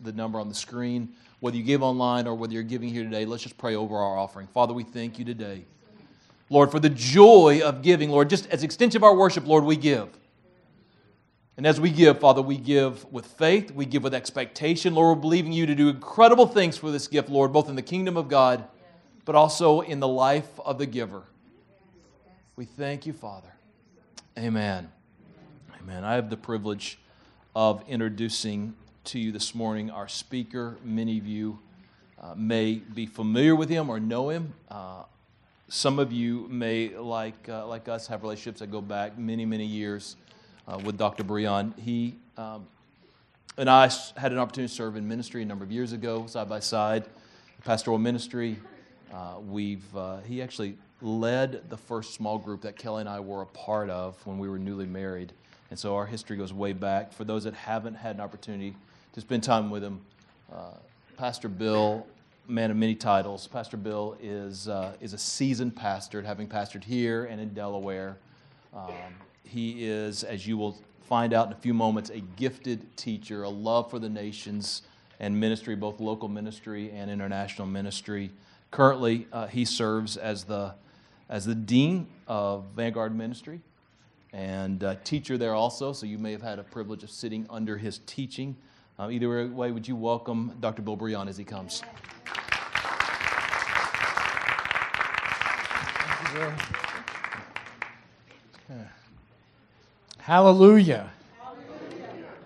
the number on the screen. Whether you give online or whether you're giving here today, let's just pray over our offering. Father, we thank you today. Lord, for the joy of giving, Lord, just as extension of our worship, Lord, we give. And as we give, Father, we give with faith, we give with expectation. Lord, we're believing you to do incredible things for this gift, Lord, both in the kingdom of God, but also in the life of the giver. We thank you, Father. Amen. Amen. I have the privilege of introducing to you this morning our speaker. Many of you uh, may be familiar with him or know him. Uh, some of you may, like, uh, like us, have relationships that go back many, many years uh, with Dr. Breon. He um, and I had an opportunity to serve in ministry a number of years ago, side by side, pastoral ministry. Uh, we've, uh, he actually led the first small group that Kelly and I were a part of when we were newly married. And so our history goes way back. For those that haven't had an opportunity to spend time with him, uh, Pastor Bill, man of many titles, Pastor Bill is, uh, is a seasoned pastor, having pastored here and in Delaware. Um, he is, as you will find out in a few moments, a gifted teacher, a love for the nations and ministry, both local ministry and international ministry. Currently, uh, he serves as the as the dean of Vanguard Ministry and teacher there also, so you may have had a privilege of sitting under his teaching. Uh, either way, would you welcome Dr. Bill Breon as he comes? You, Hallelujah.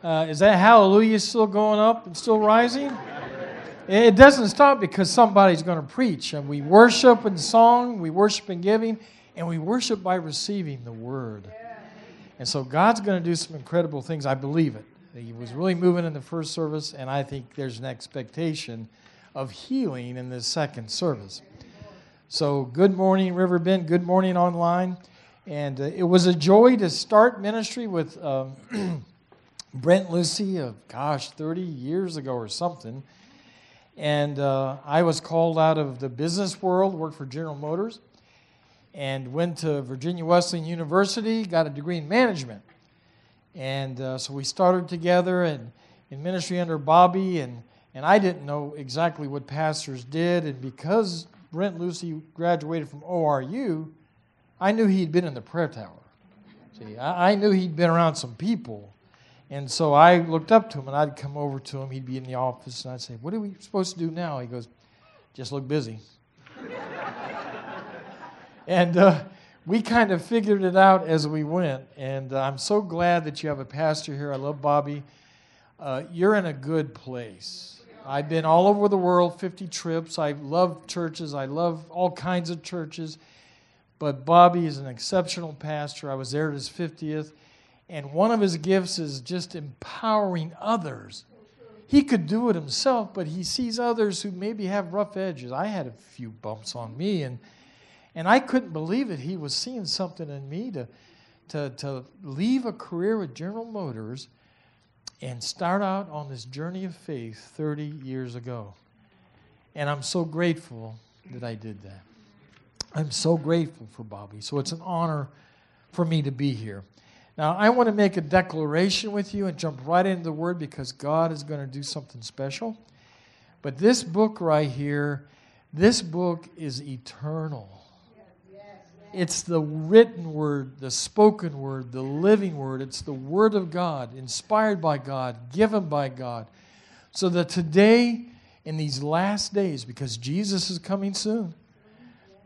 Uh, is that hallelujah still going up and still rising? It doesn't stop because somebody's going to preach. And we worship in song, we worship in giving, and we worship by receiving the word. And so God's going to do some incredible things. I believe it. He was really moving in the first service, and I think there's an expectation of healing in the second service. So, good morning, Riverbend. Good morning, online. And uh, it was a joy to start ministry with um, Brent Lucy, of, gosh, 30 years ago or something. And uh, I was called out of the business world, worked for General Motors, and went to Virginia Wesleyan University, got a degree in management. And uh, so we started together and in ministry under Bobby, and, and I didn't know exactly what pastors did. And because Brent Lucy graduated from ORU, I knew he'd been in the prayer tower. See, I, I knew he'd been around some people. And so I looked up to him and I'd come over to him. He'd be in the office and I'd say, What are we supposed to do now? He goes, Just look busy. and uh, we kind of figured it out as we went. And uh, I'm so glad that you have a pastor here. I love Bobby. Uh, you're in a good place. I've been all over the world, 50 trips. I love churches, I love all kinds of churches. But Bobby is an exceptional pastor. I was there at his 50th. And one of his gifts is just empowering others. He could do it himself, but he sees others who maybe have rough edges. I had a few bumps on me, and, and I couldn't believe it. He was seeing something in me to, to, to leave a career with General Motors and start out on this journey of faith 30 years ago. And I'm so grateful that I did that. I'm so grateful for Bobby. So it's an honor for me to be here. Now, I want to make a declaration with you and jump right into the word because God is going to do something special. But this book right here, this book is eternal. It's the written word, the spoken word, the living word. It's the word of God, inspired by God, given by God. So that today, in these last days, because Jesus is coming soon,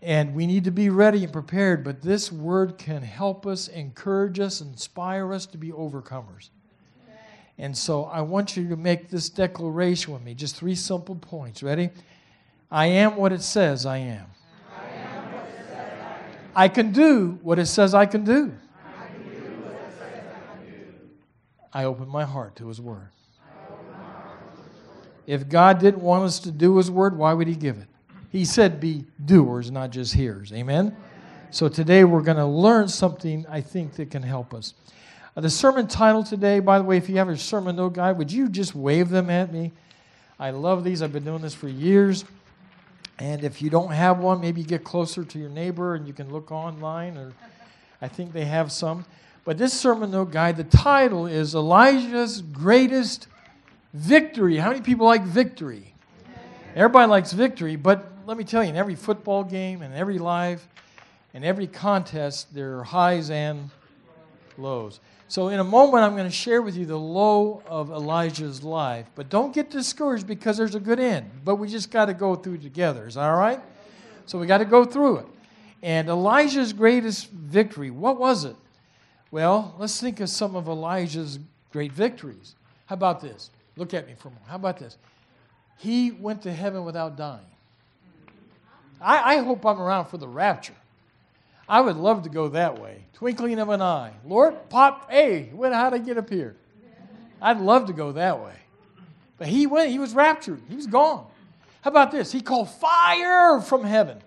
and we need to be ready and prepared, but this word can help us, encourage us, inspire us to be overcomers. And so I want you to make this declaration with me. Just three simple points. Ready? I am what it says I am. I can do what it says I can do. I, open my heart to His Word. If God didn't want us to do His Word, why would He give it? He said be doers, not just hearers. Amen? So today we're going to learn something I think that can help us. Uh, the sermon title today, by the way, if you have a sermon note guide, would you just wave them at me? I love these. I've been doing this for years. And if you don't have one, maybe get closer to your neighbor and you can look online, or I think they have some. But this sermon note guide, the title is Elijah's Greatest Victory. How many people like victory? Everybody likes victory, but let me tell you, in every football game and every life and every contest, there are highs and lows. So, in a moment, I'm going to share with you the low of Elijah's life. But don't get discouraged because there's a good end. But we just got to go through together. Is that all right? So, we got to go through it. And Elijah's greatest victory, what was it? Well, let's think of some of Elijah's great victories. How about this? Look at me for a moment. How about this? He went to heaven without dying. I, I hope I'm around for the rapture. I would love to go that way. Twinkling of an eye. Lord, pop, hey, when, how'd I get up here? I'd love to go that way. But he went, he was raptured. He was gone. How about this? He called fire from heaven.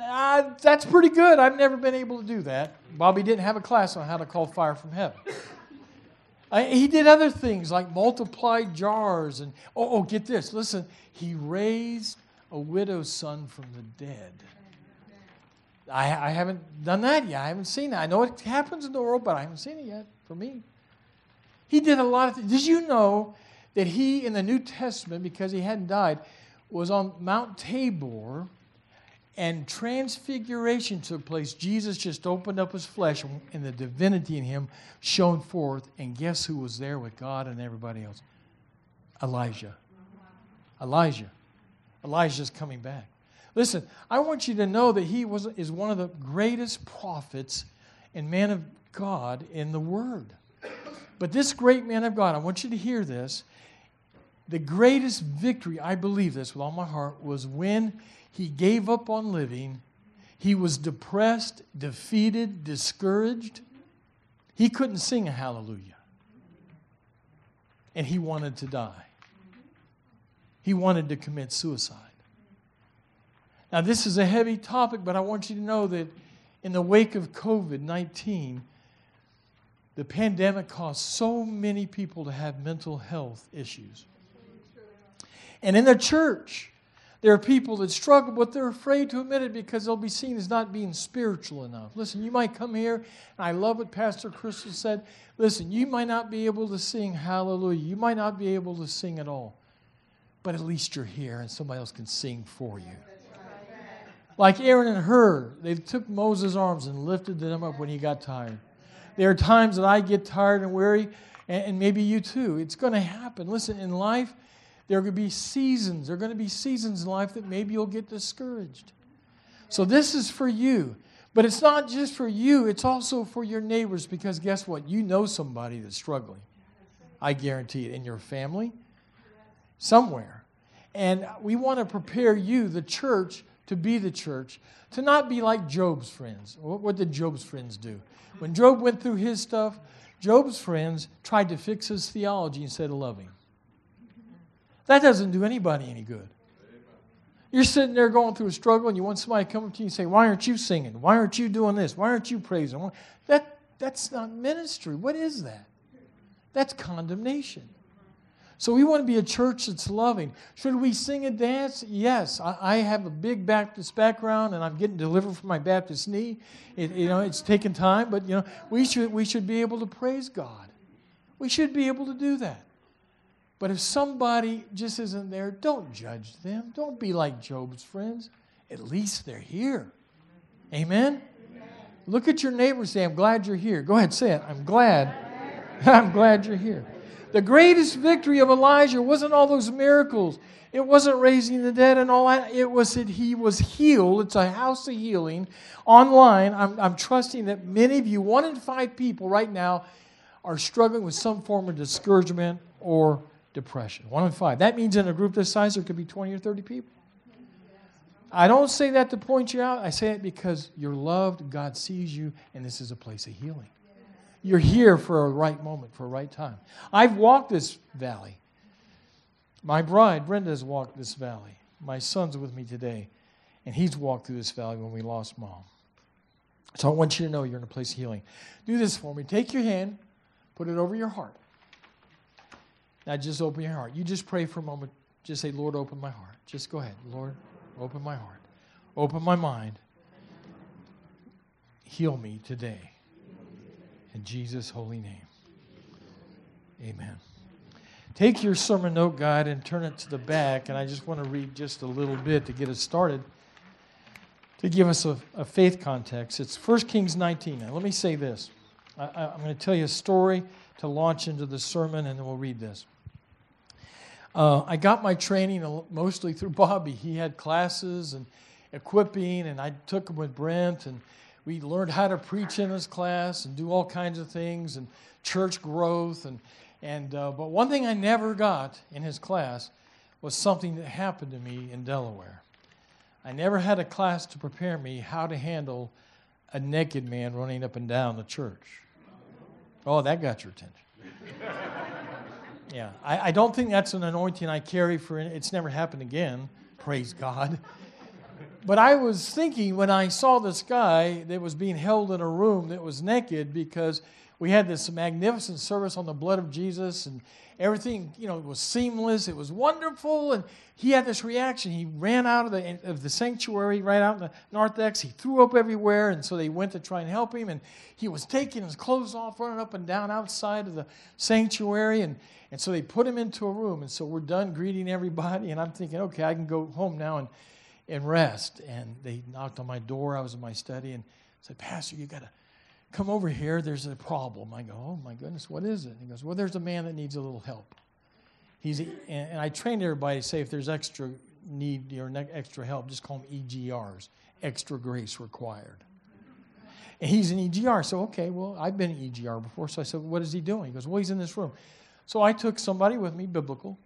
Uh, that's pretty good. I've never been able to do that. Bobby didn't have a class on how to call fire from heaven. I, he did other things like multiplied jars and, oh, oh, get this. Listen, he raised a widow's son from the dead. I, I haven't done that yet. I haven't seen that. I know it happens in the world, but I haven't seen it yet for me. He did a lot of things. Did you know that he, in the New Testament, because he hadn't died, was on Mount Tabor and transfiguration took place? Jesus just opened up his flesh and the divinity in him shone forth. And guess who was there with God and everybody else? Elijah. Elijah. Elijah's coming back. Listen, I want you to know that he was, is one of the greatest prophets and man of God in the Word. But this great man of God, I want you to hear this. The greatest victory, I believe this with all my heart, was when he gave up on living. He was depressed, defeated, discouraged. He couldn't sing a hallelujah. And he wanted to die. He wanted to commit suicide. Now, this is a heavy topic, but I want you to know that in the wake of COVID 19, the pandemic caused so many people to have mental health issues. And in the church, there are people that struggle, but they're afraid to admit it because they'll be seen as not being spiritual enough. Listen, you might come here, and I love what Pastor Crystal said. Listen, you might not be able to sing hallelujah. You might not be able to sing at all, but at least you're here and somebody else can sing for you. Like Aaron and Hur, they took Moses' arms and lifted them up when he got tired. There are times that I get tired and weary, and, maybe you too. It's going to happen. Listen, in life, there are going to be seasons. There are going to be seasons in life that maybe you'll get discouraged. So this is for you. But it's not just for you, it's also for your neighbors because guess what? You know somebody that's struggling. I guarantee it. In your family, somewhere. And we want to prepare you, the church, to be the church, to not be like Job's friends. What, did Job's friends do? When Job went through his stuff, Job's friends tried to fix his theology instead of loving. That doesn't do anybody any good. You're sitting there going through a struggle and you want somebody to come up to you and say, Why aren't you singing? Why aren't you doing this? Why aren't you praising? That, that's not ministry. What is that? That's condemnation. So we want to be a church that's loving. Should we sing and dance? Yes. I, I have a big Baptist background, and I'm getting delivered from my Baptist knee. It, you know, it's taken time, but you know, we should we should be able to praise God. We should be able to do that. But if somebody just isn't there, don't judge them. Don't be like Job's friends. At least they're here. Amen. Amen. Look at your neighbor and say, I'm glad you're here. Go ahead, say it. I'm glad. I'm glad you're here. The greatest victory of Elijah wasn't all those miracles. It wasn't raising the dead and all that. It was that he was healed. It's a house of healing. Online, I'm, I'm trusting that many of you, one in five people right now, are struggling with some form of discouragement or depression. One in five. That means in a group this size, there could be 20 or 30 people. I don't say that to point you out. I say it because you're loved, God sees you, and this is a place of healing. You're here for a right moment, for a right time. I've walked this valley. My bride, Brenda, has walked this valley. My son's with me today, and he's walked through this valley when we lost mom. So I want you to know you're in a place of healing. Do this for me. Take your hand, put it over your heart. Now just open your heart. You just pray for a moment. Just say, Lord, open my heart. Just go ahead. Lord, open my heart. Open my mind. Heal me today. In Jesus' holy name. Amen. take your sermon note guide and turn it to the back. And I just want to read just a little bit to get us started, to give us a, a faith context. It's 1 Kings 19. Now, let me say this I, am going to tell you a story to launch into the sermon, and then we'll read this. Uh, I got my training mostly through Bobby. He had classes and equipping, and I took them with Brent, and we learned how to preach in his class and do all kinds of things and church growth. And, and, uh, but one thing I never got in his class was something that happened to me in Delaware. I never had a class to prepare me how to handle a naked man running up and down the church. Oh, that got your attention. yeah, I, I don't think that's an anointing I carry for it. it's never happened again. Praise God. But I was thinking when I saw this guy that was being held in a room that was naked because we had this magnificent service on the blood of Jesus and everything, you know, was seamless. It was wonderful. And he had this reaction. He ran out of the, of the sanctuary, right out in the narthex. He threw up everywhere. And so they went to try and help him. And he was taking his clothes off, running up and down outside of the sanctuary. And, and so they put him into a room. And so we're done greeting everybody. And I'm thinking, okay, I can go home now and and rest. And they knocked on my door. I was in my study and said, Pastor, you got to come over here. There's a problem. I go, Oh my goodness, what is it? He goes, Well, there's a man that needs a little help. He's, and I trained everybody to say if there's extra need or extra help, just call them EGRs, extra grace required. And he's an EGR. So, okay, well, I've been an EGR before. So I said, What is he doing? He goes, Well, he's in this room. So I took somebody with me, biblical,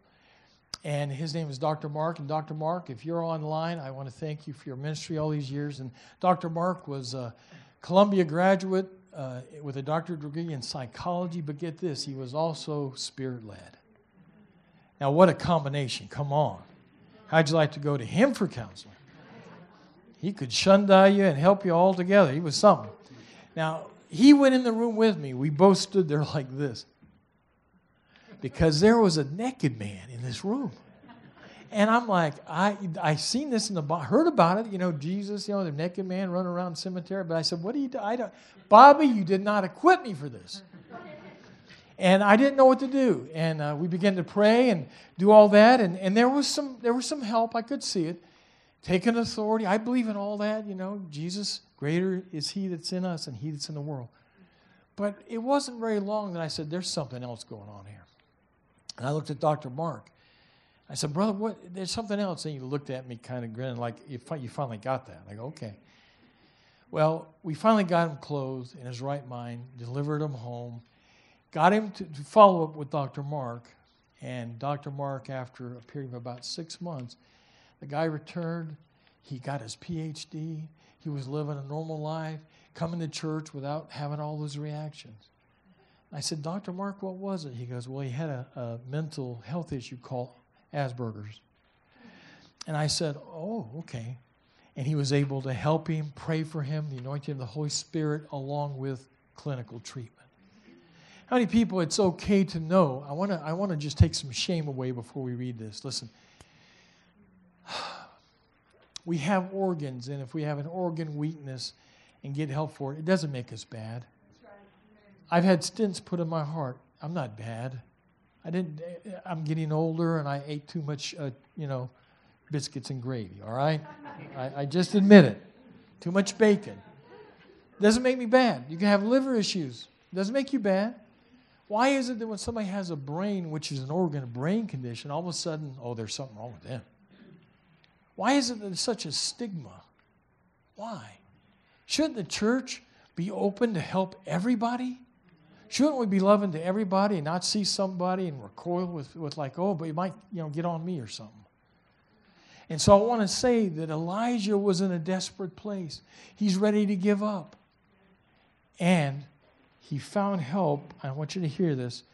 and his name is Dr. Mark. And Dr. Mark, if you're online, I want to thank you for your ministry all these years. And Dr. Mark was a Columbia graduate uh, with a doctorate degree in psychology, but get this, he was also spirit led. Now, what a combination. Come on. How'd you like to go to him for counseling? He could shunda you and help you all together. He was something. Now, he went in the room with me. We both stood there like this because there was a naked man in this room. And I'm like, I I seen this in the heard about it, you know, Jesus, you know, the naked man running around cemetery. But I said, what do you do? I don't, Bobby, you did not equip me for this. And I didn't know what to do. And uh, we began to pray and do all that. And, and there was some there was some help. I could see it. Taking authority. I believe in all that, you know. Jesus, greater is he that's in us and he that's in the world. But it wasn't very long that I said, there's something else going on here. And I looked at Dr. Mark. I said, Brother, what? There's something else. And he looked at me kind of grinning, like, you, finally got that. I go, Okay. Well, we finally got him clothed in his right mind, delivered him home, got him to, to follow up with Dr. Mark. And Dr. Mark, after a period of about six months, the guy returned. He got his PhD. He was living a normal life, coming to church without having all those reactions. I said, Dr. Mark, what was it? He goes, Well, he had a, a mental health issue called Asperger's. And I said, Oh, okay. And he was able to help him, pray for him, the anointing of the Holy Spirit, along with clinical treatment. How many people it's okay to know? I want to I want to just take some shame away before we read this. Listen. We have organs, and if we have an organ weakness and get help for it, it doesn't make us bad. I've had stents put in my heart. I'm not bad. I didn't. I'm getting older, and I ate too much, uh, you know, biscuits and gravy. All right, I, I just admit it. Too much bacon doesn't make me bad. You can have liver issues. Doesn't make you bad. Why is it that when somebody has a brain, which is an organ, a brain condition, all of a sudden, oh, there's something wrong with them? Why is it that there's such a stigma? Why? Shouldn't the church be open to help everybody? Shouldn't we be loving to everybody and not see somebody and recoil with, with like, oh, but you might, you know, get on me or something? And so I want to say that Elijah was in a desperate place. He's ready to give up. And he found help, I want you to hear this,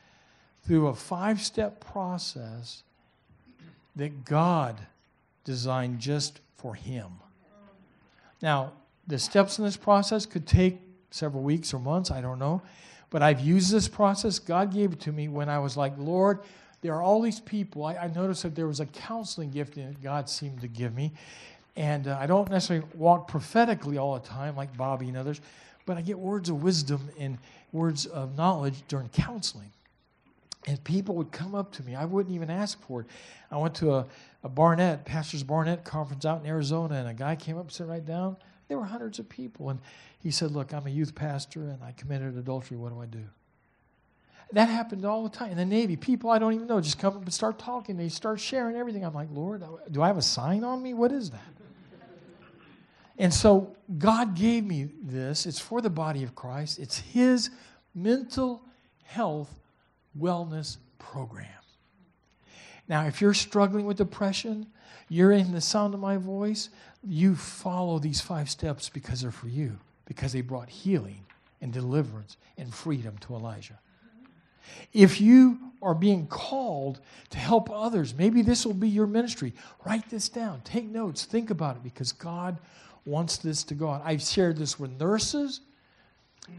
through a five step process that God designed just for him. Now, the steps in this process could take several weeks or months, I don't know. But I've used this process. God gave it to me when I was like, Lord, there are all these people. I, I noticed that there was a counseling gift it God seemed to give me. And uh, I don't necessarily walk prophetically all the time like Bobby and others, but I get words of wisdom and words of knowledge during counseling. And people would come up to me. I wouldn't even ask for it. I went to a, a Barnett, Pastors Barnett conference out in Arizona, and a guy came up and sat right down. There were hundreds of people. And he said, Look, I'm a youth pastor and I committed adultery. What do I do? That happened all the time. In the Navy, people I don't even know just come up and start talking. They start sharing everything. I'm like, Lord, do I have a sign on me? What is that? And so God gave me this. It's for the body of Christ, it's His mental health wellness program. Now, if you're struggling with depression, you're in the sound of my voice, you follow these five steps because they're for you, because they brought healing and deliverance and freedom to Elijah. If you are being called to help others, maybe this will be your ministry. Write this down, take notes, think about it because God wants this to go on. I've shared this with nurses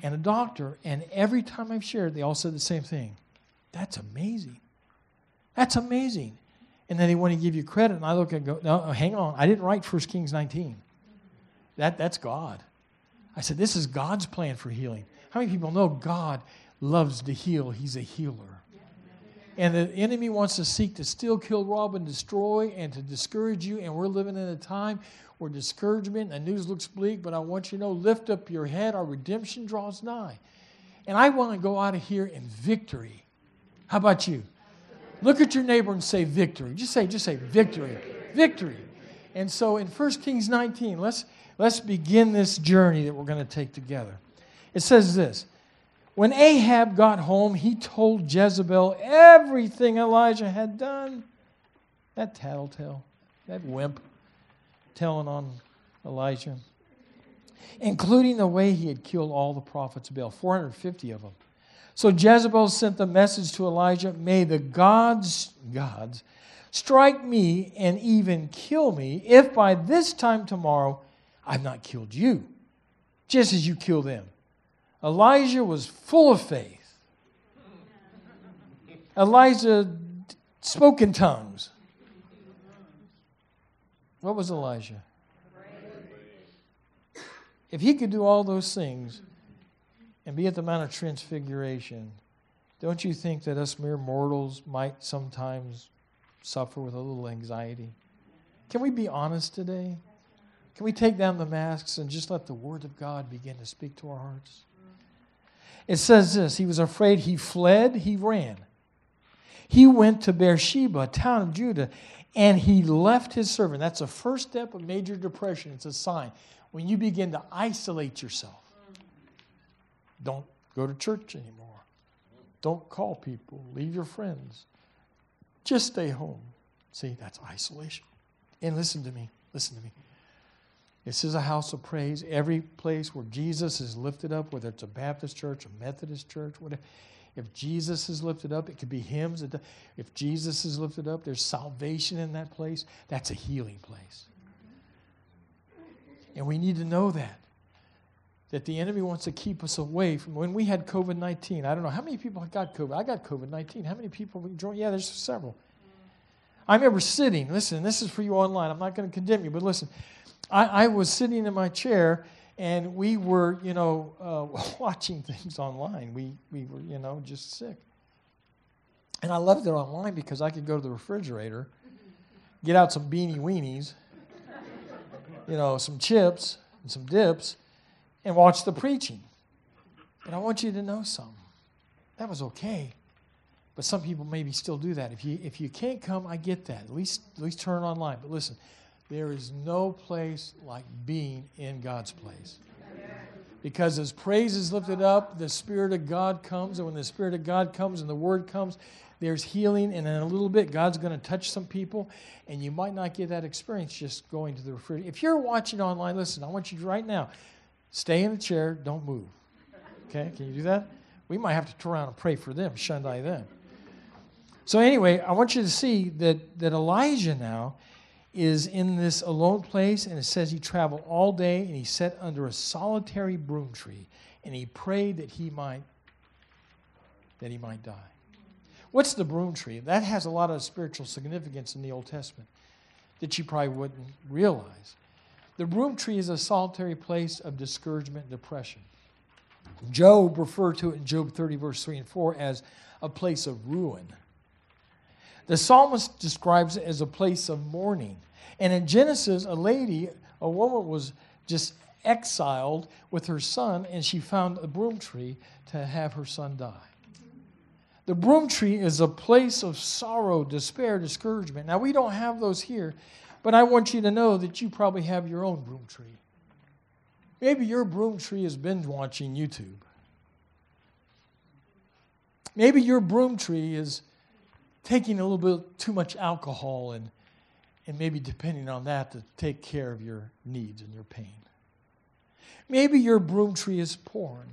and a doctor, and every time I've shared, they all said the same thing. That's amazing. That's amazing. And then they want to give you credit, and I look and go, no, hang on. I didn't write 1 Kings 19. That, that's God. I said, this is God's plan for healing. How many people know God loves to heal. He's a healer. And the enemy wants to seek to steal, kill, rob, and destroy and to discourage you. And we're living in a time where discouragement and news looks bleak, but I want you to know lift up your head. Our redemption draws nigh. And I want to go out of here in victory. How about you? Look at your neighbor and say victory. Just say, just say victory. Victory. And so in 1 Kings 19, let's, let's begin this journey that we're going to take together. It says this when Ahab got home, he told Jezebel everything Elijah had done. That tattletale, that wimp, telling on Elijah, including the way he had killed all the prophets of Baal, 450 of them. So Jezebel sent the message to Elijah May the gods, gods, strike me and even kill me if by this time tomorrow I've not killed you, just as you kill them. Elijah was full of faith. Elijah spoke in tongues. What was Elijah? If he could do all those things and be at the Mount of Transfiguration, don't you think that us mere mortals might sometimes suffer with a little anxiety? Can we be honest today? Can we take down the masks and just let the Word of God begin to speak to our hearts? It says this He was afraid, he fled, he ran. He went to Beersheba, a town of Judah, and he left his servant. That's the first step of major depression. It's a sign. When you begin to isolate yourself, don't go to church anymore. Don't call people. Leave your friends. Just stay home. See, that's isolation. And listen to me. Listen to me. This is a house of praise. Every place where Jesus is lifted up, whether it's a Baptist church, a Methodist church, whatever. If Jesus is lifted up, it could be hymns. If Jesus is lifted up, there's salvation in that place. That's a healing place. And we need to know that. That the enemy wants to keep us away from when we had COVID 19. I don't know how many people got COVID. I got COVID 19. How many people joined? Yeah, there's several. I remember sitting, listen, this is for you online. I'm not going to condemn you, but listen. I, I was sitting in my chair and we were, you know, uh, watching things online. We, we were, you know, just sick. And I loved it online because I could go to the refrigerator, get out some beanie weenies, you know, some chips and some dips, and watch the preaching. But I want you to know something. That was okay. But some people maybe still do that. If you if you can't come, I get that. At least at least turn online. But listen, there is no place like being in God's place. Because as praise is lifted up, the Spirit of God comes. And when the Spirit of God comes and the Word comes, there's healing. And in a little bit, God's going to touch some people. And you might not get that experience just going to the refrigerator. If you're watching online, listen, I want you to right now stay in the chair, don't move. Okay? Can you do that? We might have to turn around and pray for them, Shundai them. So, anyway, I want you to see that, that Elijah now is in this alone place, and it says he traveled all day and he sat under a solitary broom tree, and he prayed that he might that he might die. What's the broom tree? That has a lot of spiritual significance in the Old Testament that you probably wouldn't realize. The broom tree is a solitary place of discouragement and depression. Job referred to it in Job 30, verse 3 and 4 as a place of ruin. The psalmist describes it as a place of mourning. And in Genesis, a lady, a woman was just exiled with her son, and she found a broom tree to have her son die. The broom tree is a place of sorrow, despair, discouragement. Now, we don't have those here, but I want you to know that you probably have your own broom tree. Maybe your broom tree has been watching YouTube. Maybe your broom tree is taking a little bit too much alcohol and, and maybe depending on that to take care of your needs and your pain. Maybe your broom tree is porn.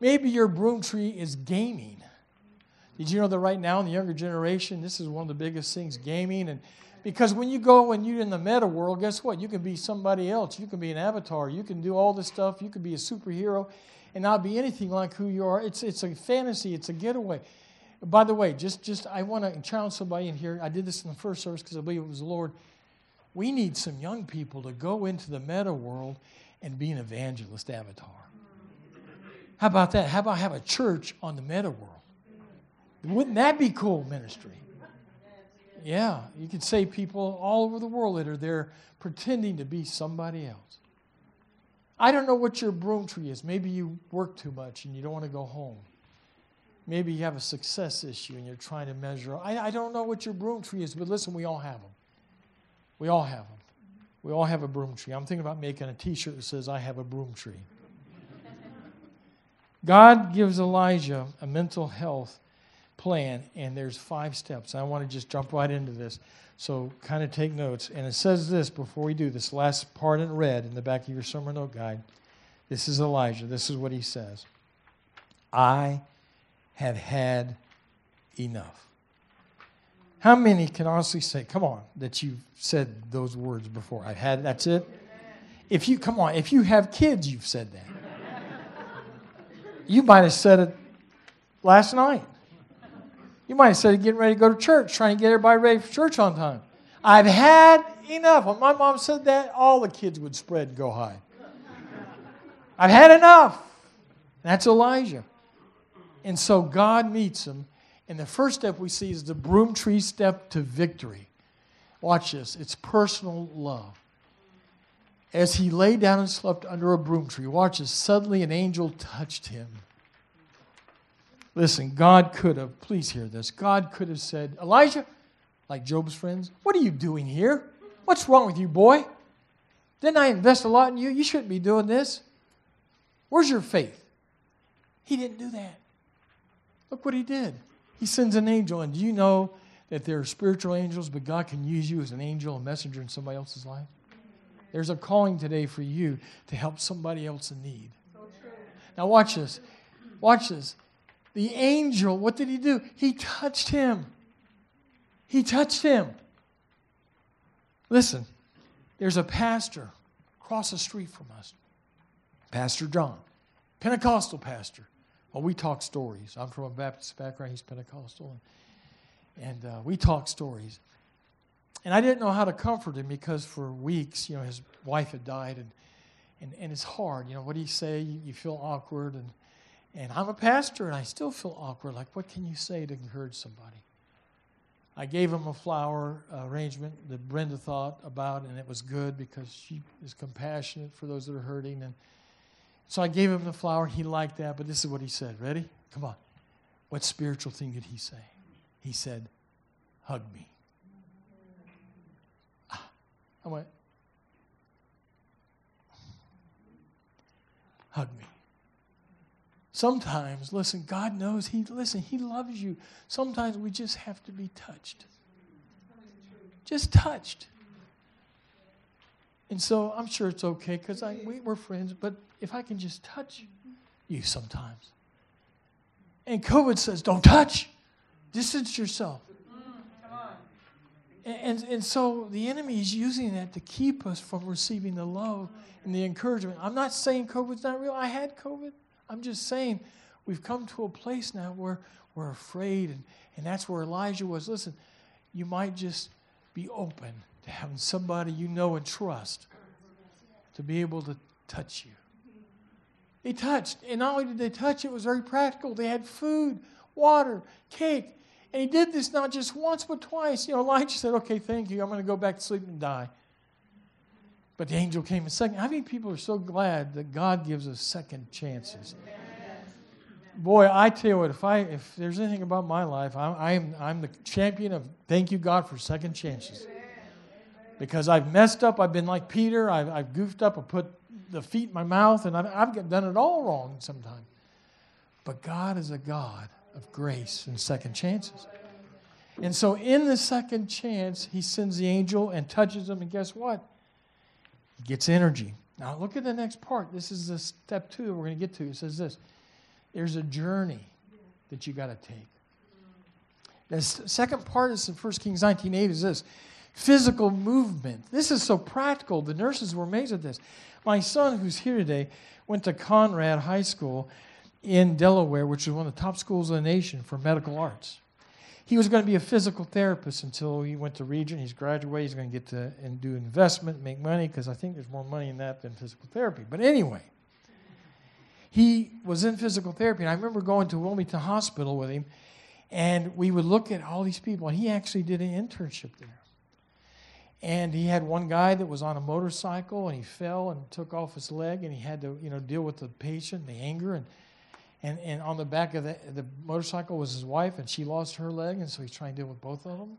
Maybe your broom tree is gaming. Did you know that right now in the younger generation, this is one of the biggest things gaming? And because when you go and you're in the meta world, guess what? You can be somebody else. You can be an avatar. You can do all this stuff. You can be a superhero and not be anything like who you are. It's, it's a fantasy, it's a getaway. By the way, just, just I want to challenge somebody in here. I did this in the first service because I believe it was the Lord. We need some young people to go into the meta world and be an evangelist avatar. How about that? How about have a church on the meta world? Wouldn't that be cool ministry? Yeah, you could say people all over the world that are there pretending to be somebody else. I don't know what your broom tree is. Maybe you work too much and you don't want to go home. Maybe you have a success issue and you're trying to measure. I, I don't know what your broom tree is, but listen, we all have them. We all have them. We all have a broom tree. I'm thinking about making a t shirt that says, I have a broom tree. God gives Elijah a mental health plan, and there's five steps. I want to just jump right into this. So kind of take notes. And it says this before we do this last part in red in the back of your summer note guide. This is Elijah. This is what he says I have had enough. How many can honestly say, come on, that you've said those words before? I've had, that's it? If you, come on, if you have kids, you've said that. You might have said it last night. You might have said getting ready to go to church, trying to get everybody ready for church on time. I've had enough. When my mom said that, all the kids would spread and go high. I've had enough. That's Elijah. And so God meets him. And the first step we see is the broom tree step to victory. Watch this it's personal love. As he lay down and slept under a broom tree, watch this. Suddenly an angel touched him Listen, God could have, please hear this. God could have said, Elijah, like Job's friends, what are you doing here? What's wrong with you, boy? Didn't I invest a lot in you? You shouldn't be doing this. Where's your faith? He didn't do that. Look what he did. He sends an angel, and do you know that there are spiritual angels, but God can use you as an angel, a messenger in somebody else's life? There's a calling today for you to help somebody else in need. Now, watch this. Watch this. The angel, what did he do? He touched him. He touched him. Listen, there's a pastor across the street from us, Pastor John, Pentecostal pastor. Well, we talk stories. I'm from a Baptist background, he's Pentecostal. And, and uh, we talk stories. And I didn't know how to comfort him because for weeks, you know, his wife had died and, and, and it's hard. You know, what do you say? You, you feel awkward and and I'm a pastor and I still feel awkward. Like, what can you say to encourage somebody? I gave him a flower arrangement that Brenda thought about, and it was good because she is compassionate for those that are hurting. And so I gave him the flower. He liked that, but this is what he said. Ready? Come on. What spiritual thing did he say? He said, Hug me. Ah, I went, Hug me. Sometimes, listen, God knows He, listen, He loves you. Sometimes we just have to be touched. Just touched. And so I'm sure it's okay because we, we're friends, but if I can just touch you sometimes. And COVID says, don't touch, distance yourself. And, and so the enemy is using that to keep us from receiving the love and the encouragement. I'm not saying COVID's not real. I had COVID. I'm just saying, we've come to a place now where we're afraid, and, and that's where Elijah was. Listen, you might just be open to having somebody you know and trust to be able to touch you. They touched. And not only did they touch, it was very practical. They had food, water, cake. And he did this not just once, but twice. You know, Elijah said, Okay, thank you. I'm going to go back to sleep and die. But the angel came a second. How many people are so glad that God gives us second chances? Boy, I tell you what, if I if there's anything about my life, I'm I'm, I'm the champion of thank you God for second chances. Because I've messed up, I've been like Peter, I've, I've goofed up, I put the feet in my mouth, and I've, I've done it all wrong sometimes. But God is a God of grace and second chances. And so, in the second chance, he sends the angel and touches him, and guess what? He gets energy. Now, look at the next part. This is the step two that we're going to get to. It says this there's a journey that you got to take. The second part is in 1 Kings 19 8 is this physical movement. This is so practical. The nurses were amazed at this. My son, who's here today, went to Conrad High School in Delaware, which is one of the top schools in the nation for medical arts. He was going to be a physical therapist until he went to Regent. He's graduated. He's going to get to and do investment, make money, because I think there's more money in that than physical therapy. But anyway, he was in physical therapy. And I remember going to Wilmington Hospital with him, and we would look at all these people. And he actually did an internship there. And he had one guy that was on a motorcycle, and he fell and took off his leg, and he had to, you know, deal with the patient, the anger, and and, and on the back of the, the motorcycle was his wife, and she lost her leg, and so he's trying to deal with both of them.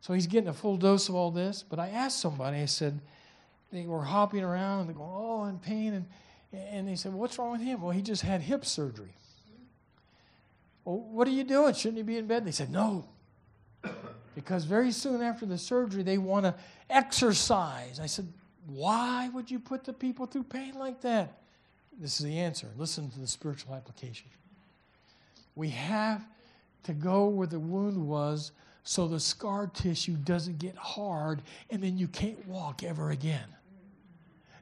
So he's getting a full dose of all this. But I asked somebody, I said, they were hopping around, and they're going, oh, in pain. And, and they said, what's wrong with him? Well, he just had hip surgery. Well, what are you doing? Shouldn't he be in bed? They said, no. Because very soon after the surgery, they want to exercise. I said, why would you put the people through pain like that? This is the answer. Listen to the spiritual application. We have to go where the wound was so the scar tissue doesn't get hard and then you can't walk ever again.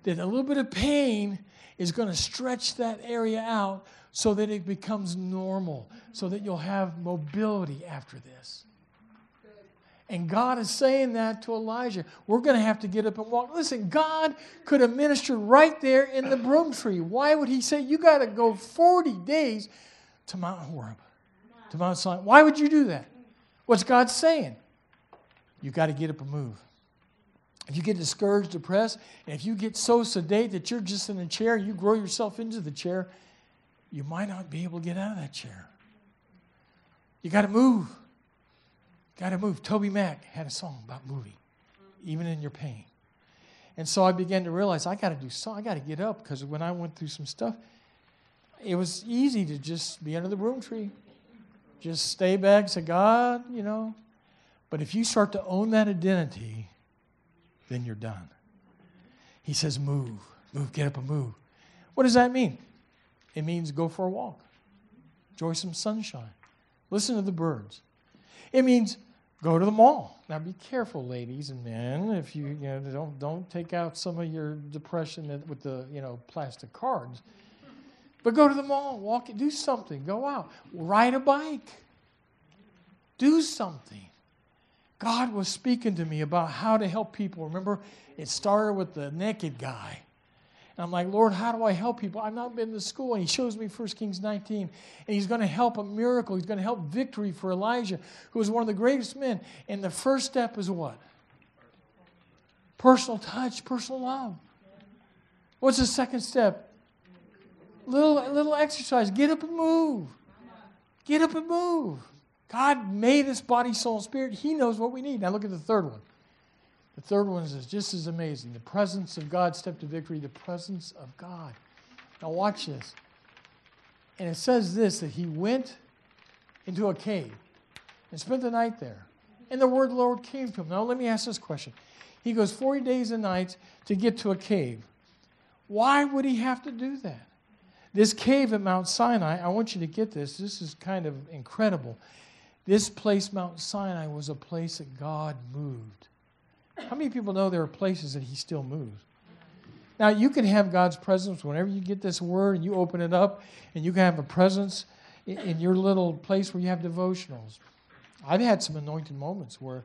That a little bit of pain is going to stretch that area out so that it becomes normal, so that you'll have mobility after this. And God is saying that to Elijah. We're going to have to get up and walk. Listen, God could have ministered right there in the broom tree. Why would He say, You got to go 40 days to Mount Horeb, to Mount Sinai? Why would you do that? What's God saying? You got to get up and move. If you get discouraged, depressed, and if you get so sedate that you're just in a chair, you grow yourself into the chair, you might not be able to get out of that chair. You got to move. Got to move. TobyMac had a song about moving, even in your pain. And so I began to realize I got to do something. I got to get up because when I went through some stuff, it was easy to just be under the broom tree, just stay back, say, God, you know. But if you start to own that identity, then you're done. He says, move, move, get up and move. What does that mean? It means go for a walk, enjoy some sunshine, listen to the birds. It means Go to the mall. Now be careful, ladies and men. If you, you know, don't don't take out some of your depression with the you know plastic cards. But go to the mall, walk, do something, go out, ride a bike, do something. God was speaking to me about how to help people. Remember, it started with the naked guy. And I'm like, Lord, how do I help people? I've not been to school. And he shows me 1 Kings 19. And he's going to help a miracle. He's going to help victory for Elijah, who was one of the greatest men. And the first step is what? Personal touch, personal love. What's the second step? Little, little exercise. Get up and move. Get up and move. God made us body, soul, and spirit. He knows what we need. Now look at the third one. The third one is just as amazing. The presence of God, step to victory, the presence of God. Now, watch this. And it says this that he went into a cave and spent the night there. And the word Lord came to him. Now, let me ask this question. He goes 40 days and nights to get to a cave. Why would he have to do that? This cave at Mount Sinai, I want you to get this. This is kind of incredible. This place, Mount Sinai, was a place that God moved. How many people know there are places that He still moves? Now, you can have God's presence whenever you get this word and you open it up, and you can have a presence in your little place where you have devotionals. I've had some anointed moments where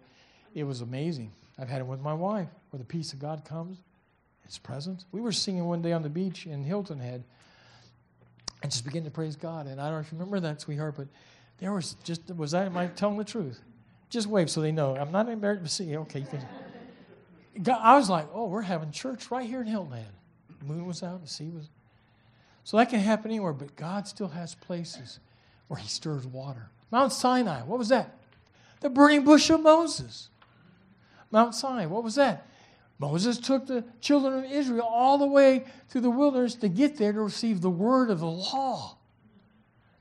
it was amazing. I've had it with my wife, where the peace of God comes, His presence. We were singing one day on the beach in Hilton Head and just begin to praise God. And I don't remember that, sweetheart, but there was just, was I, am I telling the truth? Just wave so they know. I'm not embarrassed to see. Okay, you can. God, I was like, oh, we're having church right here in Hilton. The moon was out, the sea was. So that can happen anywhere, but God still has places where He stirs water. Mount Sinai, what was that? The burning bush of Moses. Mount Sinai, what was that? Moses took the children of Israel all the way to the wilderness to get there to receive the word of the law.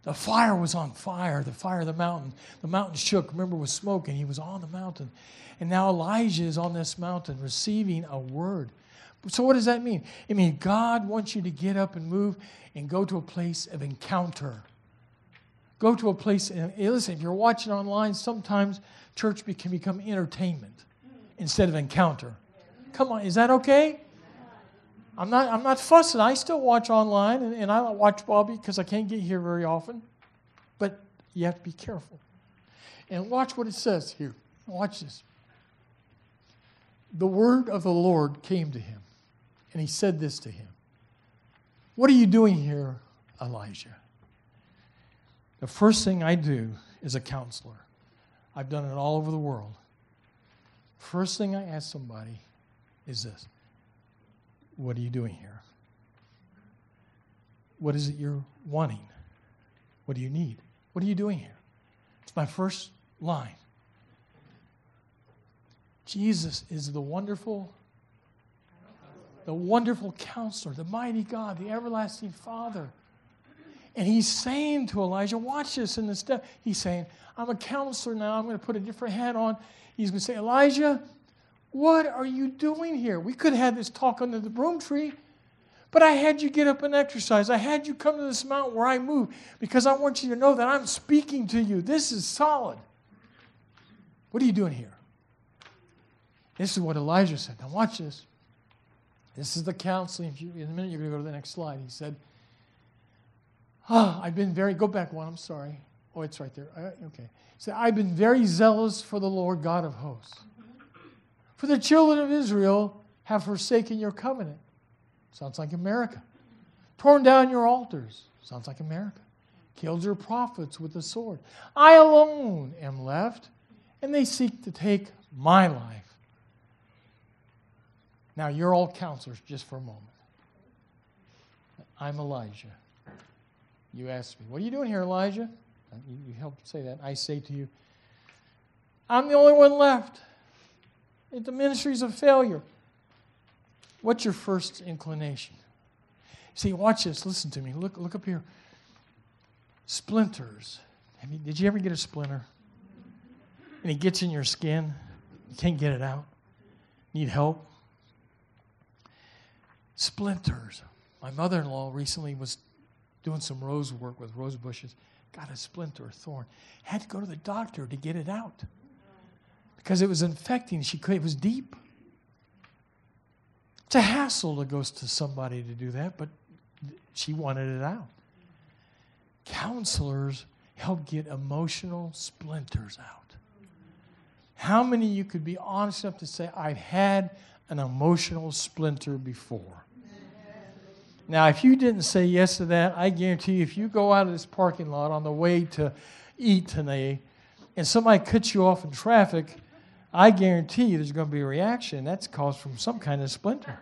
The fire was on fire, the fire of the mountain. The mountain shook. Remember, was smoke, and he was on the mountain. And now Elijah is on this mountain receiving a word. So, what does that mean? It means God wants you to get up and move and go to a place of encounter. Go to a place, and listen, if you're watching online, sometimes church can become entertainment instead of encounter. Come on, is that okay? I'm not, I'm not fussing. I still watch online, and, and I watch Bobby because I can't get here very often. But you have to be careful. And watch what it says here. Watch this. The word of the Lord came to him, and he said this to him What are you doing here, Elijah? The first thing I do as a counselor, I've done it all over the world. First thing I ask somebody is this What are you doing here? What is it you're wanting? What do you need? What are you doing here? It's my first line. Jesus is the wonderful, the wonderful counselor, the mighty God, the everlasting Father. And he's saying to Elijah, watch this in the step. He's saying, I'm a counselor now. I'm going to put a different hat on. He's going to say, Elijah, what are you doing here? We could have this talk under the broom tree, but I had you get up and exercise. I had you come to this mountain where I move because I want you to know that I'm speaking to you. This is solid. What are you doing here? This is what Elijah said. Now, watch this. This is the counseling. In a minute, you're going to go to the next slide. He said, Oh, I've been very, go back one, I'm sorry. Oh, it's right there. Uh, okay. He said, I've been very zealous for the Lord God of hosts. For the children of Israel have forsaken your covenant. Sounds like America. Torn down your altars. Sounds like America. Killed your prophets with the sword. I alone am left, and they seek to take my life. Now, you're all counselors just for a moment. I'm Elijah. You ask me, What are you doing here, Elijah? You helped say that. I say to you, I'm the only one left. The ministry is a failure. What's your first inclination? See, watch this. Listen to me. Look, look up here. Splinters. Did you ever get a splinter? And it gets in your skin. You can't get it out. Need help? Splinters. My mother in law recently was doing some rose work with rose bushes. Got a splinter, a thorn. Had to go to the doctor to get it out because it was infecting. She could, it was deep. It's a hassle to go to somebody to do that, but she wanted it out. Counselors help get emotional splinters out. How many you could be honest enough to say, I've had an emotional splinter before? Now, if you didn't say yes to that, I guarantee you, if you go out of this parking lot on the way to eat today and somebody cuts you off in traffic, I guarantee you there's going to be a reaction. That's caused from some kind of splinter.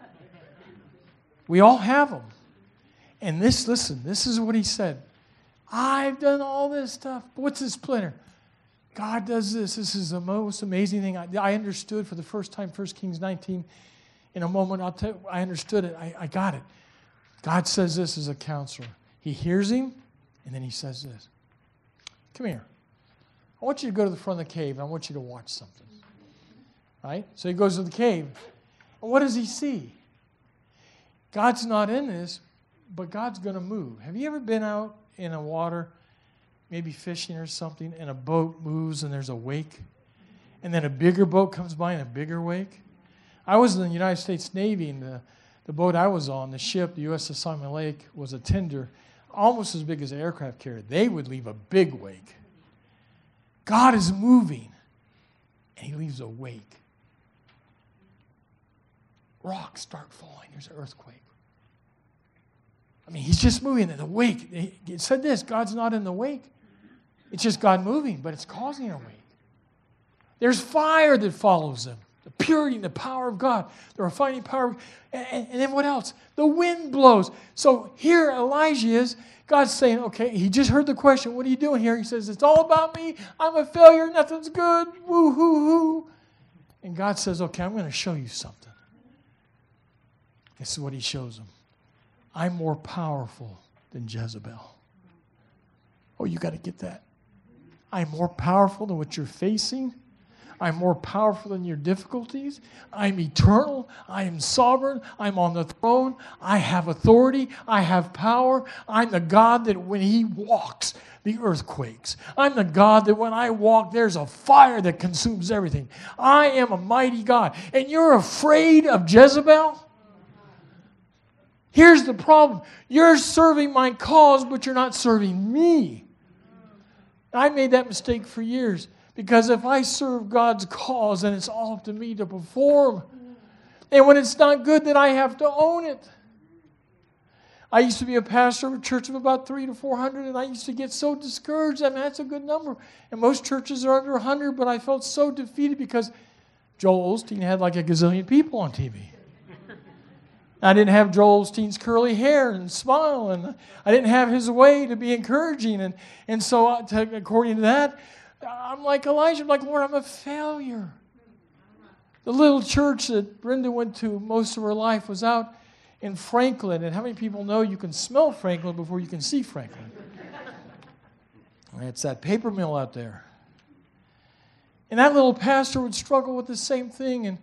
We all have them. And this, listen, this is what he said. I've done all this stuff. What's this splinter? God does this. This is the most amazing thing. I, I understood for the first time, 1 Kings 19. In a moment, I'll tell I understood it. I, I got it. God says this as a counselor. He hears him, and then he says this Come here. I want you to go to the front of the cave, and I want you to watch something. Right? So he goes to the cave. What does he see? God's not in this, but God's going to move. Have you ever been out in a water, maybe fishing or something, and a boat moves and there's a wake? And then a bigger boat comes by and a bigger wake? I was in the United States Navy, and the, the boat I was on, the ship, the USS Simon Lake, was a tender, almost as big as an aircraft carrier. They would leave a big wake. God is moving, and He leaves a wake rocks start falling. There's an earthquake. I mean, he's just moving in the wake. It said this God's not in the wake. It's just God moving, but it's causing a wake. There's fire that follows them the purity and the power of God, the refining power. And, and, and, then what else? The wind blows. So here Elijah is. God's saying, okay, he just heard the question. What are you doing here? He says, it's all about me. I'm a failure. Nothing's good. Woo hoo hoo. And God says, okay, I'm going to show you something. This is what he shows them. I'm more powerful than Jezebel. Oh, you got to get that. I'm more powerful than what you're facing. I'm more powerful than your difficulties. I'm eternal. I am sovereign. I'm on the throne. I have authority. I have power. I'm the God that when He walks, the earth quakes. I'm the God that when I walk, there's a fire that consumes everything. I am a mighty God. And you're afraid of Jezebel? Here's the problem you're serving my cause, but you're not serving me. I made that mistake for years. Because if I serve God's cause, then it's all up to me to perform. And when it's not good, then I have to own it. I used to be a pastor of a church of about three to 400, and I used to get so discouraged. I mean, that's a good number. And most churches are under 100, but I felt so defeated because Joel Osteen had like a gazillion people on TV. I didn't have Joel Osteen's curly hair and smile, and I didn't have his way to be encouraging. And, and so, uh, according to that, I'm like Elijah. I'm like, Lord, I'm a failure. The little church that Brenda went to most of her life was out in Franklin. And how many people know you can smell Franklin before you can see Franklin? it's that paper mill out there. And that little pastor would struggle with the same thing. And,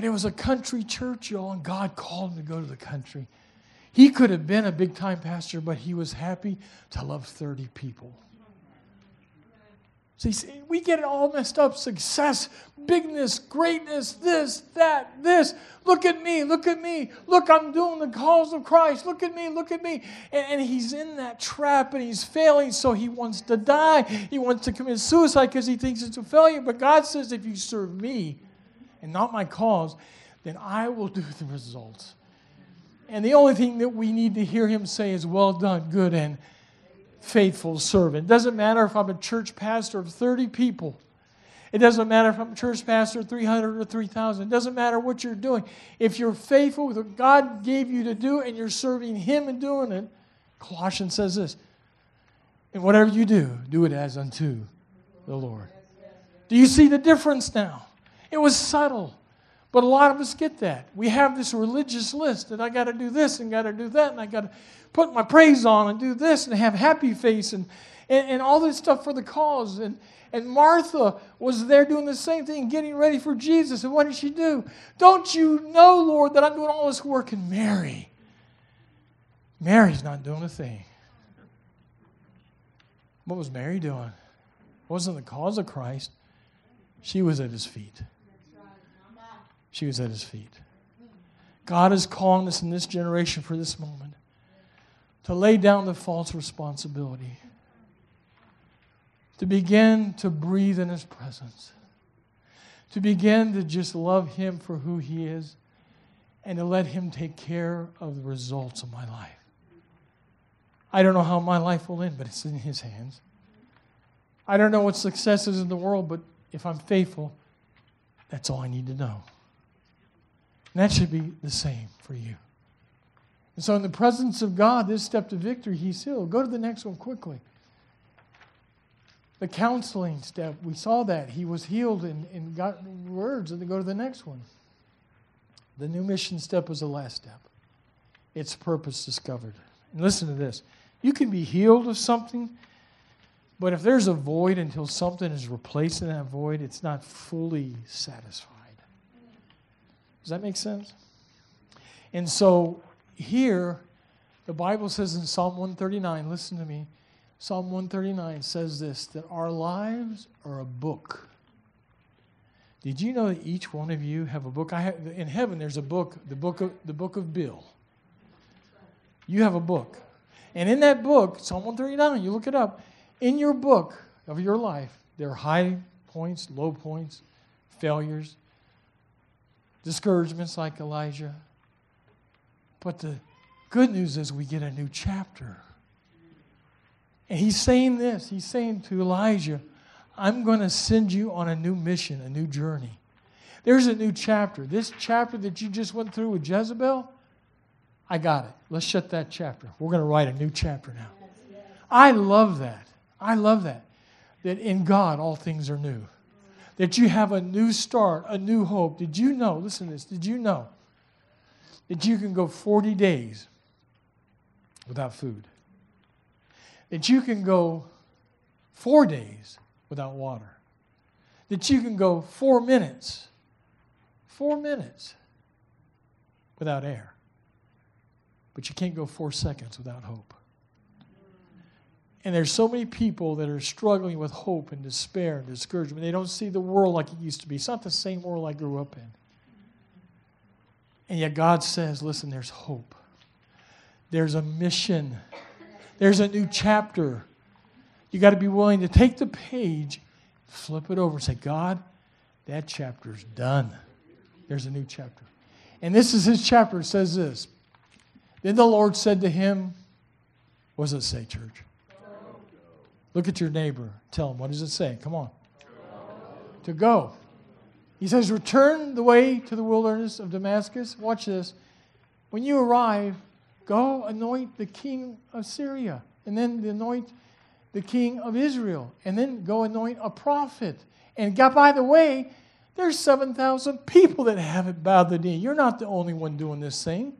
but it was a country church, y'all, and God called him to go to the country. He could have been a big time pastor, but he was happy to love 30 people. See, we get it all messed up success, bigness, greatness, this, that, this. Look at me, look at me. Look, I'm doing the cause of Christ. Look at me, look at me. And, and he's in that trap and he's failing, so he wants to die. He wants to commit suicide because he thinks it's a failure. But God says, if you serve me and not my cause, then I will do the results. And the only thing that we need to hear him say is, Well done, good and faithful servant. It doesn't matter if I'm a church pastor of 30 people. It doesn't matter if I'm a church pastor of 300 or 3,000. It doesn't matter what you're doing. If you're faithful with what God gave you to do and you're serving Him and doing it, Colossians says this and whatever you do, do it as unto the Lord. Do you see the difference now? It was subtle. But a lot of us get that. We have this religious list that I got to do this and got to do that and I got to put my praise on and do this and have happy face and, and, and all this stuff for the cause. And, and Martha was there doing the same thing, getting ready for Jesus. And what did she do? Don't you know, Lord, that I'm doing all this work? And Mary, Mary's not doing a thing. What was Mary doing? It wasn't the cause of Christ. She was at his feet. She was at his feet. God is calling us in this generation for this moment to lay down the false responsibility, to begin to breathe in His presence, to begin to just love Him for who He is, and to let Him take care of the results of my life. I don't know how my life will end, but it's in His hands. I don't know what success is in the world, but if I'm faithful, that's all I need to know. And that should be the same for you. And so, in the presence of God, this step to victory, he's healed. Go to the next one quickly. The counseling step, we saw that. He was healed and, and got words, and then go to the next one. The new mission step was the last step. Its purpose discovered. And listen to this you can be healed of something, but if there's a void until something is replaced in that void, it's not fully satisfied. Does that make sense? And so here, the Bible says in Psalm 139, listen to me. Psalm 139 says this that our lives are a book. Did you know that each one of you have a book? I have, in heaven, there's a book, the book of the book of Bill. You have a book, and in that book, Psalm 139, you look it up. In your book of your life, there are high points, low points, failures, discouragements like Elijah, but the Good news is we get a new chapter. And he's saying this he's saying to Elijah, I'm going to send you on a new mission, a new journey. There's a new chapter. This chapter that you just went through with Jezebel, I got it. Let's shut that chapter. We're going to write a new chapter now. I love that. I love that. That in God all things are new. That you have a new start, a new hope. Did you know? Listen to this. Did you know that you can go 40 days without food? That you can go four days without water? That you can go four minutes, four minutes without air? But you can't go four seconds without hope. And there's so many people that are struggling with hope and despair and discouragement. They don't see the world like it used to be. It's not the same world I grew up in. And yet God says, listen, there's hope. There's a mission. There's a new chapter. You got to be willing to take the page, flip it over, and say, God, that chapter's done. There's a new chapter. And this is his chapter. It says this. Then the Lord said to him, What does it say, church? Look at your neighbor. Tell him, what does it say? Come on. To go. He says, Return the way to the wilderness of Damascus. Watch this. When you arrive, go anoint the king of Syria, and then anoint the king of Israel, and then go anoint a prophet. And God, by the way, there's 7,000 people that haven't bowed the knee. You're not the only one doing this thing.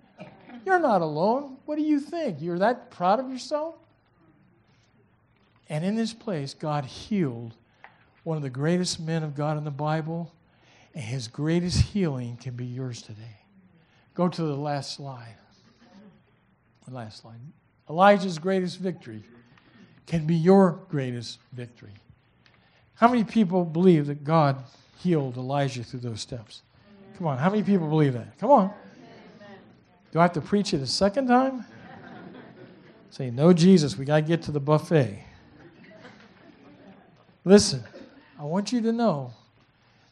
You're not alone. What do you think? You're that proud of yourself? And in this place, God healed one of the greatest men of God in the Bible, and his greatest healing can be yours today. Go to the last slide. The last slide. Elijah's greatest victory can be your greatest victory. How many people believe that God healed Elijah through those steps? Come on, how many people believe that? Come on. Do I have to preach it a second time? Say, no, Jesus, we got to get to the buffet. Listen, I want you to know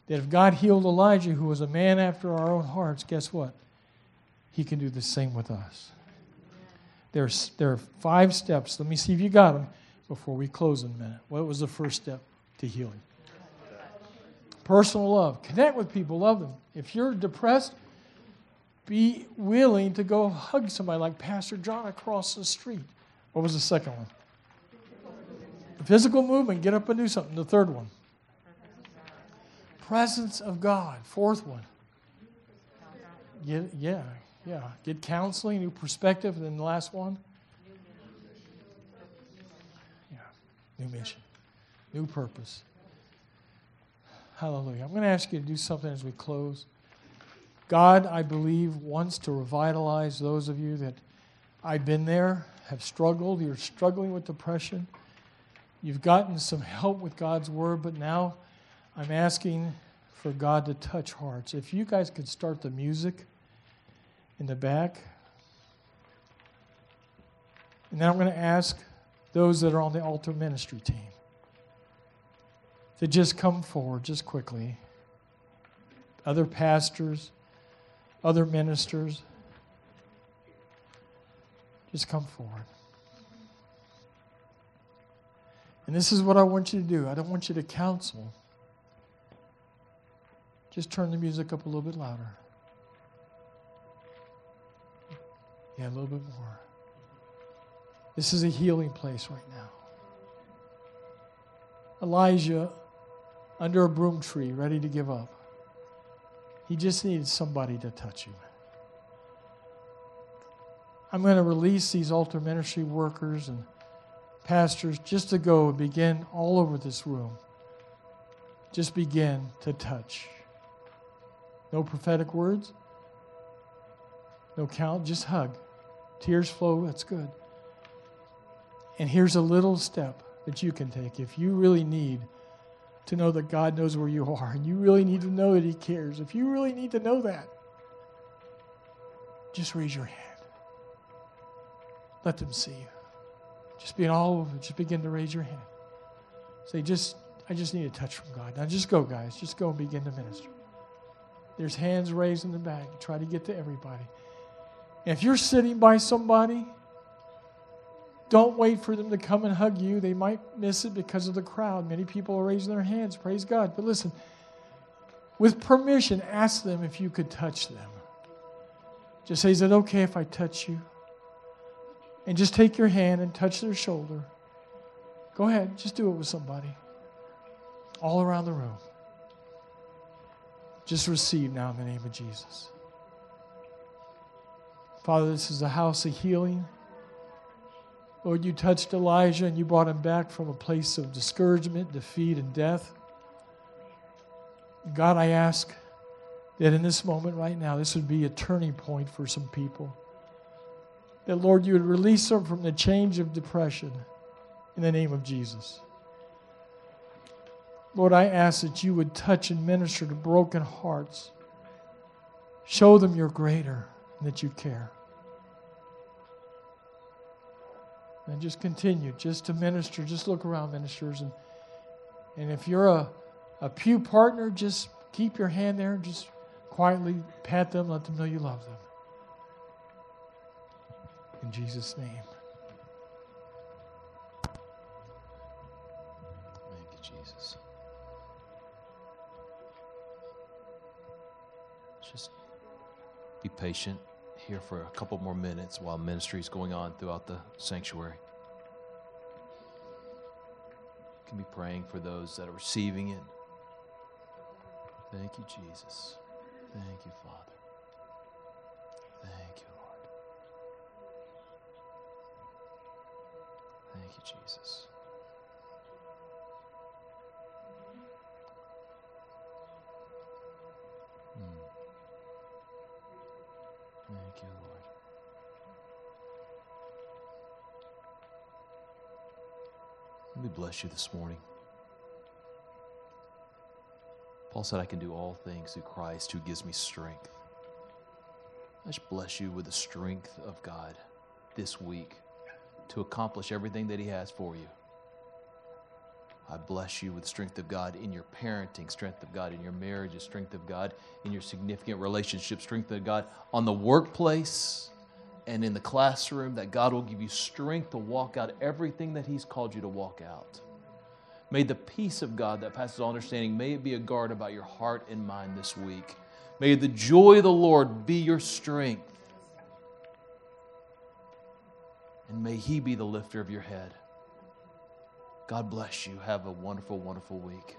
that if God healed Elijah, who was a man after our own hearts, guess what? He can do the same with us. There's, there are five steps. Let me see if you got them before we close in a minute. What was the first step to healing? Personal love. Connect with people, love them. If you're depressed, be willing to go hug somebody like Pastor John across the street. What was the second one? Physical movement, get up and do something. The third one. Presence of God. Fourth one. Get, yeah, yeah. Get counseling, new perspective. And then the last one. Yeah, new mission, new purpose. Hallelujah. I'm going to ask you to do something as we close. God, I believe, wants to revitalize those of you that I've been there, have struggled, you're struggling with depression. You've gotten some help with God's word, but now I'm asking for God to touch hearts. If you guys could start the music in the back. And then I'm going to ask those that are on the altar ministry team to just come forward just quickly. Other pastors, other ministers, just come forward. And this is what I want you to do. I don't want you to counsel. Just turn the music up a little bit louder. Yeah, a little bit more. This is a healing place right now. Elijah, under a broom tree, ready to give up. He just needed somebody to touch him. I'm going to release these altar ministry workers and pastors just to go and begin all over this room. Just begin to touch. No prophetic words, no count, just hug. Tears flow, that's good. And here's a little step that you can take if you really need to know that God knows where you are and you really need to know that He cares. If you really need to know that, just raise your hand. Let them see you. Just being all over, just begin to raise your hand. Say, just, I just need a touch from God. Now just go, guys. Just go and begin to minister. There's hands raised in the back. Try to get to everybody. If you're sitting by somebody, don't wait for them to come and hug you. They might miss it because of the crowd. Many people are raising their hands. Praise God. But listen, with permission, ask them if you could touch them. Just say, Is it okay if I touch you? And just take your hand and touch their shoulder. Go ahead, just do it with somebody. All around the room. Just receive now in the name of Jesus. Father, this is a house of healing. Lord, you touched Elijah and you brought him back from a place of discouragement, defeat, and death. God, I ask that in this moment right now, this would be a turning point for some people. That, Lord, you would release them from the change of depression in the name of Jesus. Lord, I ask that you would touch and minister to broken hearts. Show them you're greater and that you care. And just continue just to minister. Just look around, ministers. And, and if you're a, a pew partner, just keep your hand there and just quietly pat them, let them know you love them. In Jesus' name. Thank you, Jesus. Just be patient here for a couple more minutes while ministry is going on throughout the sanctuary. You can be praying for those that are receiving it. Thank you, Jesus. Thank you, Father. Thank you, Jesus. Mm. Thank you, Lord. Let me bless you this morning. Paul said, I can do all things through Christ who gives me strength. I just bless you with the strength of God this week to accomplish everything that He has for you. I bless you with strength of God in your parenting, strength of God in your marriage, strength of God in your significant relationship, strength of God on the workplace and in the classroom, that God will give you strength to walk out everything that He's called you to walk out. May the peace of God that passes all understanding, may it be a guard about your heart and mind this week. May the joy of the Lord be your strength. And may He be the lifter of your head. God bless you. Have a wonderful, wonderful week.